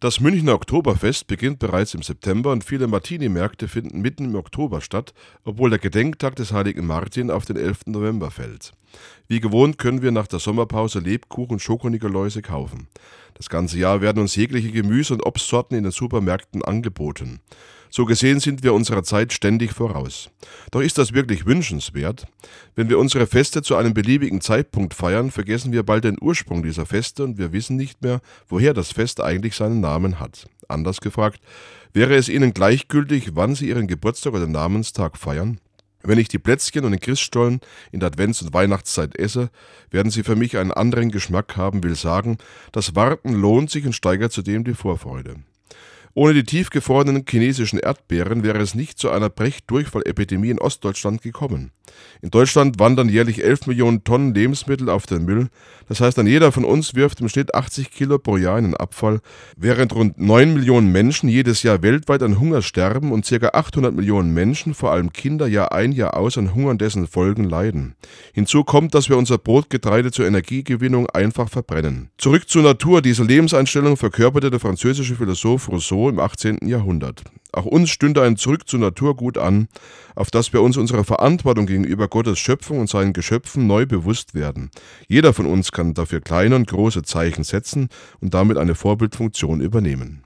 Das Münchner Oktoberfest beginnt bereits im September und viele Martini-Märkte finden mitten im Oktober statt, obwohl der Gedenktag des heiligen Martin auf den 11. November fällt. Wie gewohnt können wir nach der Sommerpause Lebkuchen und Schokonikoläuse kaufen. Das ganze Jahr werden uns jegliche Gemüse- und Obstsorten in den Supermärkten angeboten. So gesehen sind wir unserer Zeit ständig voraus. Doch ist das wirklich wünschenswert? Wenn wir unsere Feste zu einem beliebigen Zeitpunkt feiern, vergessen wir bald den Ursprung dieser Feste und wir wissen nicht mehr, woher das Fest eigentlich seinen Namen hat. Anders gefragt, wäre es Ihnen gleichgültig, wann Sie Ihren Geburtstag oder Namenstag feiern? Wenn ich die Plätzchen und den Christstollen in der Advents- und Weihnachtszeit esse, werden sie für mich einen anderen Geschmack haben, will sagen, das Warten lohnt sich und steigert zudem die Vorfreude. Ohne die tiefgefrorenen chinesischen Erdbeeren wäre es nicht zu einer Brechdurchfallepidemie in Ostdeutschland gekommen. In Deutschland wandern jährlich 11 Millionen Tonnen Lebensmittel auf den Müll. Das heißt, ein jeder von uns wirft im Schnitt 80 Kilo pro Jahr in den Abfall, während rund 9 Millionen Menschen jedes Jahr weltweit an Hunger sterben und ca. 800 Millionen Menschen, vor allem Kinder, Jahr ein, Jahr aus an Hunger und dessen Folgen leiden. Hinzu kommt, dass wir unser Brotgetreide zur Energiegewinnung einfach verbrennen. Zurück zur Natur. Diese Lebenseinstellung verkörperte der französische Philosoph Rousseau im 18. Jahrhundert. Auch uns stünde ein Zurück zur Natur gut an, auf das wir uns unserer Verantwortung gegenüber Gottes Schöpfung und seinen Geschöpfen neu bewusst werden. Jeder von uns kann dafür kleine und große Zeichen setzen und damit eine Vorbildfunktion übernehmen.